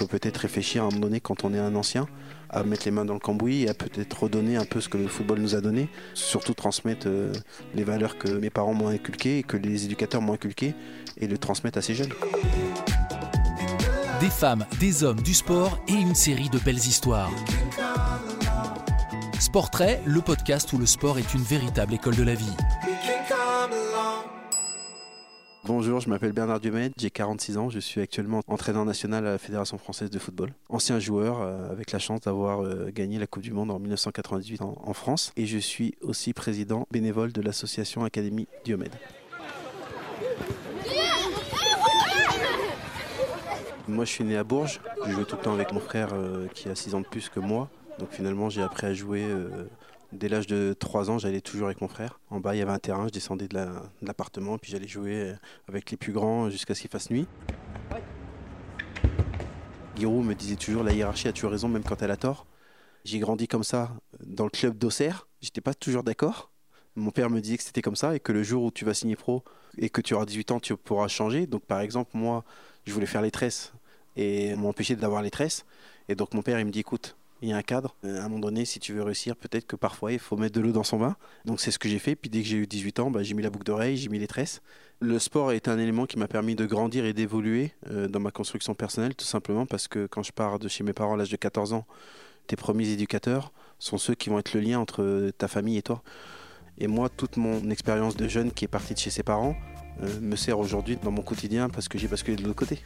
faut peut-être réfléchir à un moment donné, quand on est un ancien, à mettre les mains dans le cambouis et à peut-être redonner un peu ce que le football nous a donné. Surtout transmettre euh, les valeurs que mes parents m'ont inculquées et que les éducateurs m'ont inculquées et le transmettre à ces jeunes. Des femmes, des hommes, du sport et une série de belles histoires. Sportrait, le podcast où le sport est une véritable école de la vie. Bonjour, je m'appelle Bernard Diomède, j'ai 46 ans, je suis actuellement entraîneur national à la Fédération française de football. Ancien joueur euh, avec la chance d'avoir euh, gagné la Coupe du Monde en 1998 en, France et je suis aussi président bénévole de l'association Académie Diomède. Moi je suis né à Bourges, je jouais tout le temps avec mon frère euh, qui a 6 ans de plus que moi. Donc finalement j'ai appris à jouer dès l'âge de 3 ans, j'allais toujours avec mon frère. En bas il y avait un terrain, je descendais de la- de l'appartement puis j'allais jouer euh, avec les plus grands jusqu'à ce qu'il fasse nuit. Giroud me disait toujours la hiérarchie a toujours raison même quand elle a tort. J'ai grandi comme ça dans le club d'Auxerre, j'étais pas toujours d'accord. Mon père me disait que c'était comme ça et que le jour où tu vas signer pro et que tu auras 18 ans, tu pourras changer. Donc par exemple, moi, je voulais faire les tresses et m'empêcher d'avoir les tresses. Et donc mon père, il me dit, écoute, il y a un cadre. Euh, À un moment donné, si tu veux réussir, peut-être que parfois, il faut mettre de l'eau dans son vin. Donc c'est ce que j'ai fait. Puis dès que j'ai eu 18 ans, bah, j'ai mis la boucle d'oreille, j'ai mis les tresses. Le sport est un élément qui m'a permis de grandir et d'évoluer euh, dans ma construction personnelle, tout simplement parce que quand je pars de chez mes parents à l'âge de 14 ans, tes premiers éducateurs sont ceux qui vont être le lien entre ta famille et toi. Et moi, toute mon expérience de jeune qui est partie de chez ses parents euh, me sert aujourd'hui dans mon quotidien parce que j'ai basculé de l'autre côté.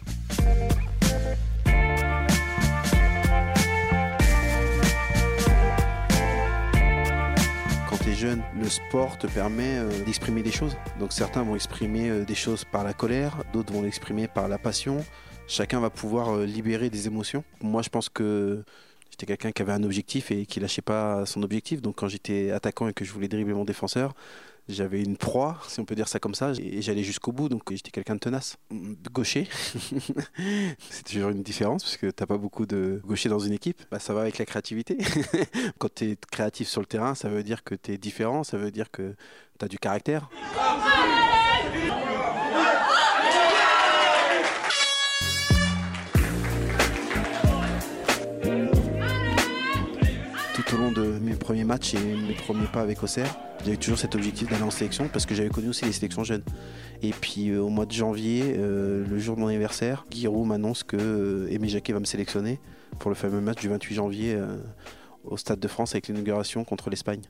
Quand es jeune, le sport te permet euh, d'exprimer des choses. Donc certains vont exprimer euh, des choses par la colère, d'autres vont l'exprimer par la passion. Chacun va pouvoir euh, libérer des émotions. Moi, je pense que J'étais quelqu'un qui avait un objectif et qui lâchait pas son objectif. Donc quand j'étais attaquant et que je voulais dribbler mon défenseur, j'avais une proie, si on peut dire ça comme ça, et j'allais jusqu'au bout. Donc j'étais quelqu'un de tenace. Gaucher, c'est toujours une différence parce que t'as pas beaucoup de gauchers dans une équipe. Bah, ça va avec la créativité. quand tu es créatif sur le terrain, ça veut dire que tu es différent, ça veut dire que tu as du caractère. Et mes premiers pas avec Auxerre, j'avais toujours cet objectif d'aller en sélection parce que j'avais connu aussi les sélections jeunes. Et puis euh, au mois de janvier, euh, le jour de mon anniversaire, Guiraud m'annonce que euh, Aimé Jacquet va me sélectionner pour le fameux match du 28 janvier au Stade de France avec l'inauguration contre l'Espagne.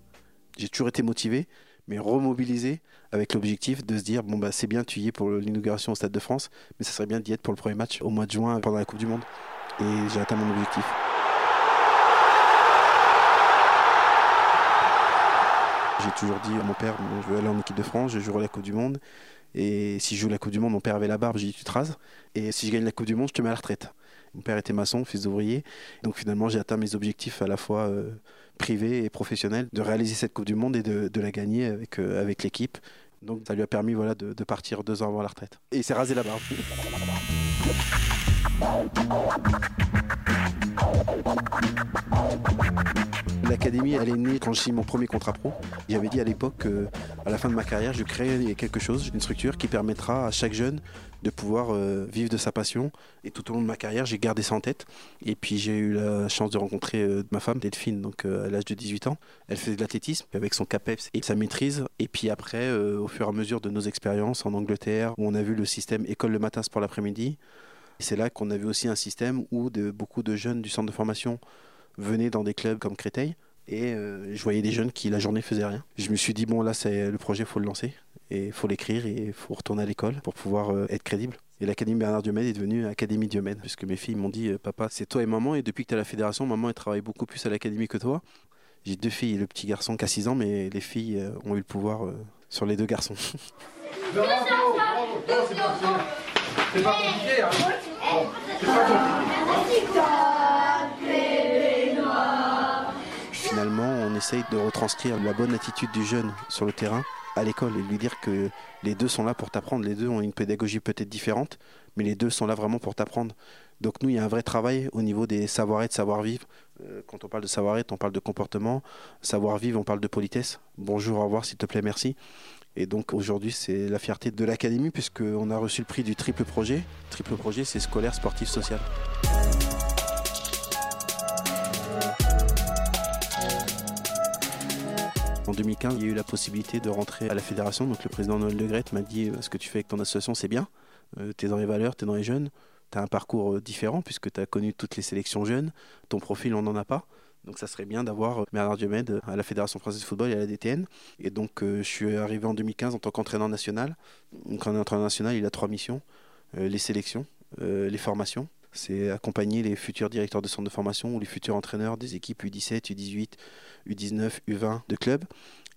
J'ai toujours été motivé, mais remobilisé avec l'objectif de se dire bon bah c'est bien tu y es pour l'inauguration au Stade de France, mais ça serait bien d'y être pour le premier match au mois de juin pendant la Coupe du Monde. Et j'ai atteint mon objectif. J'ai toujours dit à mon père, je veux aller en équipe de France, je jouerai la Coupe du Monde. Et si je joue la Coupe du Monde, mon père avait la barbe, j'ai dit tu te rases. Et si je gagne la Coupe du Monde, je te mets à la retraite. Mon père était maçon, fils d'ouvrier. Donc finalement, j'ai atteint mes objectifs à la fois euh, privés et professionnels, de réaliser cette Coupe du Monde et de, la gagner avec, euh, avec l'équipe. Donc ça lui a permis voilà, de, de partir deux ans avant la retraite. Et il s'est rasé la barbe. L'académie, elle quand j'ai signé mon premier contrat pro. J'avais dit à l'époque qu'à la fin de ma carrière, je créerais quelque chose, une structure qui permettra à chaque jeune de pouvoir euh, vivre de sa passion. Et tout au long de ma carrière, j'ai gardé ça en tête. Et puis j'ai eu la chance de rencontrer euh, ma femme, Delphine, donc euh, à l'âge de 18 ans. Elle faisait de l'athlétisme avec son CAPEPS et sa maîtrise. Et puis après, euh, au fur et à mesure de nos expériences en Angleterre, où on a vu le système école le matin, sport l'après-midi, c'est là qu'on a vu aussi un système où beaucoup de jeunes du centre de formation venaient dans des clubs comme Créteil et euh, je voyais des jeunes qui la journée faisaient rien. Je me suis dit bon là c'est le projet, faut le lancer et faut l'écrire et faut retourner à l'école pour pouvoir euh, être crédible. Et l'académie Bernard Diomède est devenue Académie Diomède puisque mes filles m'ont dit euh, papa c'est toi et maman et depuis que tu es à la fédération maman elle travaille beaucoup plus à l'académie que toi. J'ai deux filles, le petit garçon qui a 6 ans mais les filles euh, ont eu le pouvoir euh, sur les deux garçons. Bravo, bravo, non, c'est pas, c'est- c'est pas compliqué, hein. Bon, c'est pas compliqué. On essaye de retranscrire la bonne attitude du jeune sur le terrain à l'école et lui dire que les deux sont là pour t'apprendre. Les deux ont une pédagogie peut-être différente, mais les deux sont là vraiment pour t'apprendre. Donc nous, il y a un vrai travail au niveau des savoir-être, savoir-vivre. Euh, quand on parle de savoir-être, on parle de comportement. Savoir-vivre, on parle de politesse. Bonjour, au revoir, s'il te plaît, merci. Et donc aujourd'hui, c'est la fierté de l'académie puisqu'on a reçu le prix du triple projet. Triple projet, c'est scolaire, sportif, social. En 2015, il y a eu la possibilité de rentrer à la fédération. Donc le président Noël de Grette m'a dit ce que tu fais avec ton association, c'est bien. tu es dans les valeurs, tu es dans les jeunes. Tu as un parcours différent puisque tu as connu toutes les sélections jeunes. Ton profil, on n'en a pas. Donc ça serait bien d'avoir euh, Bernard Diomède à la Fédération française de football et à la DTN. Et donc euh, je suis arrivé en 2015 en tant qu'entraîneur national. Donc un entraîneur national, il a trois missions. Euh, les sélections, les formations. C'est accompagner les futurs directeurs de centre de formation ou les futurs entraîneurs des équipes U17, U18, U19, U20 de clubs.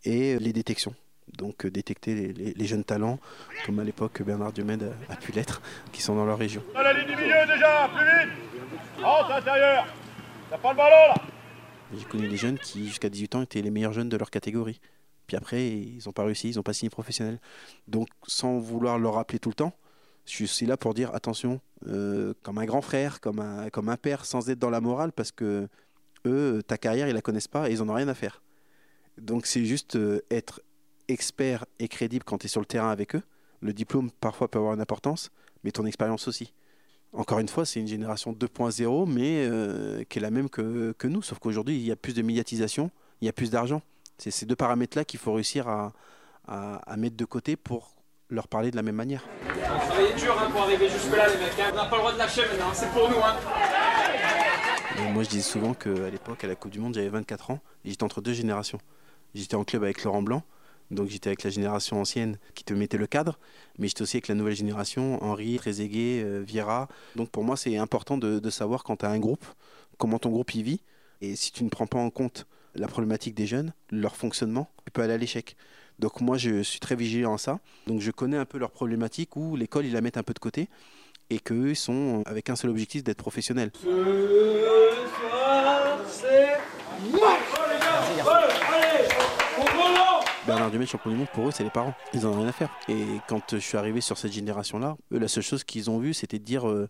Et les détections. Donc détecter les, jeunes talents, comme à l'époque Bernard Diomède a, pu l'être, qui sont dans leur région. À la ligne du milieu déjà, plus vite Rentre intérieur T'as pas le ballon là j'ai connu des jeunes qui, jusqu'à 18 ans, étaient les meilleurs jeunes de leur catégorie. Puis après, ils n'ont pas réussi, ils n'ont pas signé professionnel. Donc, sans vouloir leur rappeler tout le temps, je suis aussi là pour dire attention, euh, comme un grand frère, comme un, comme un père, sans être dans la morale, parce que eux, ta carrière, ils la connaissent pas et ils n'en ont rien à faire. Donc, c'est juste euh, être expert et crédible quand tu es sur le terrain avec eux. Le diplôme, parfois, peut avoir une importance, mais ton expérience aussi. Encore une fois, c'est une génération 2.0, mais euh, qui est la même que, que nous, sauf qu'aujourd'hui, il y a plus de médiatisation, il y a plus d'argent. C'est ces deux paramètres-là qu'il faut réussir à, à, mettre de côté pour leur parler de la même manière. On travaillé dur hein, pour arriver jusque-là, les mecs. Hein. On n'a pas le droit de lâcher maintenant, c'est pour nous. Hein. moi, je disais souvent qu'à l'époque, à la Coupe du Monde, j'avais 24 ans et j'étais entre deux générations. J'étais en club avec Laurent Blanc, donc j'étais avec la génération ancienne qui te mettait le cadre, mais j'étais aussi avec la nouvelle génération, Henri, Trezeguet, euh, Viera. Donc pour moi, c'est important de, savoir quand tu as un groupe, comment ton groupe y vit. Et si tu ne prends pas en compte la problématique des jeunes, leur fonctionnement, tu peux aller à l'échec. Donc moi, je suis très vigilant à ça. Donc je connais un peu leurs problématiques où l'école, ils la mettent un peu de côté et qu'eux, ils sont avec un seul objectif d'être professionnels. Bernard Dumais, champion du monde, pour eux, c'est les parents. Ils n'en ont rien à faire. Et quand je suis arrivé sur cette génération-là, eux, la seule chose qu'ils ont vue, c'était de dire euh,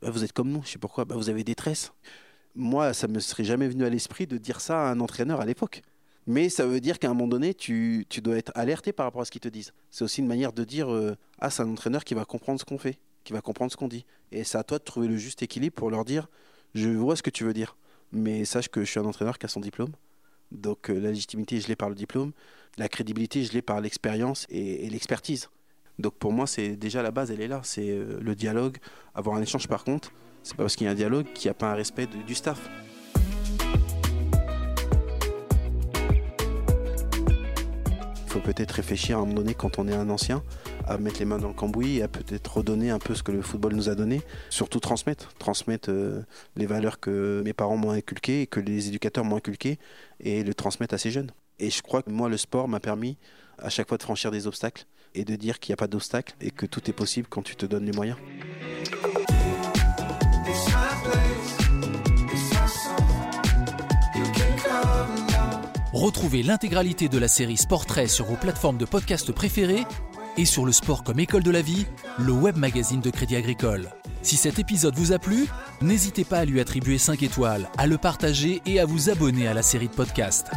bah, Vous êtes comme nous. Je sais pourquoi. Bah, vous avez des tresses. Moi, ça me serait jamais venu à l'esprit de dire ça à un entraîneur à l'époque. Mais ça veut dire qu'à un moment donné, tu, dois être alerté par rapport à ce qu'ils te disent. C'est aussi une manière de dire euh, Ah, c'est un entraîneur qui va comprendre ce qu'on fait, qui va comprendre ce qu'on dit. Et c'est à toi de trouver le juste équilibre pour leur dire Je vois ce que tu veux dire. Mais sache que je suis un entraîneur qui a son diplôme. Donc euh, la légitimité, je l'ai par le diplôme. La crédibilité, je l'ai par l'expérience et, l'expertise. Donc pour moi, c'est déjà la base, elle est là. C'est euh, le dialogue, avoir un échange. Par contre, c'est pas parce qu'il y a un dialogue qu'il n'y a pas un respect du staff. Faut peut-être réfléchir à un moment donné, quand on est un ancien, à mettre les mains dans le cambouis et à peut-être redonner un peu ce que le football nous a donné. Surtout transmettre, transmettre euh, les valeurs que mes parents m'ont inculquées et que les éducateurs m'ont inculquées et le transmettre à ces jeunes. Et je crois que moi, le sport m'a permis à chaque fois de franchir des obstacles et de dire qu'il n'y a pas d'obstacle et que tout est possible quand tu te donnes les moyens. Retrouvez l'intégralité de la série Sportrait sur vos plateformes de podcast préférées et sur le sport comme école de la vie, le web magazine de Crédit Agricole. Si cet épisode vous a plu, n'hésitez pas à lui attribuer 5 étoiles, à le partager et à vous abonner à la série de podcasts.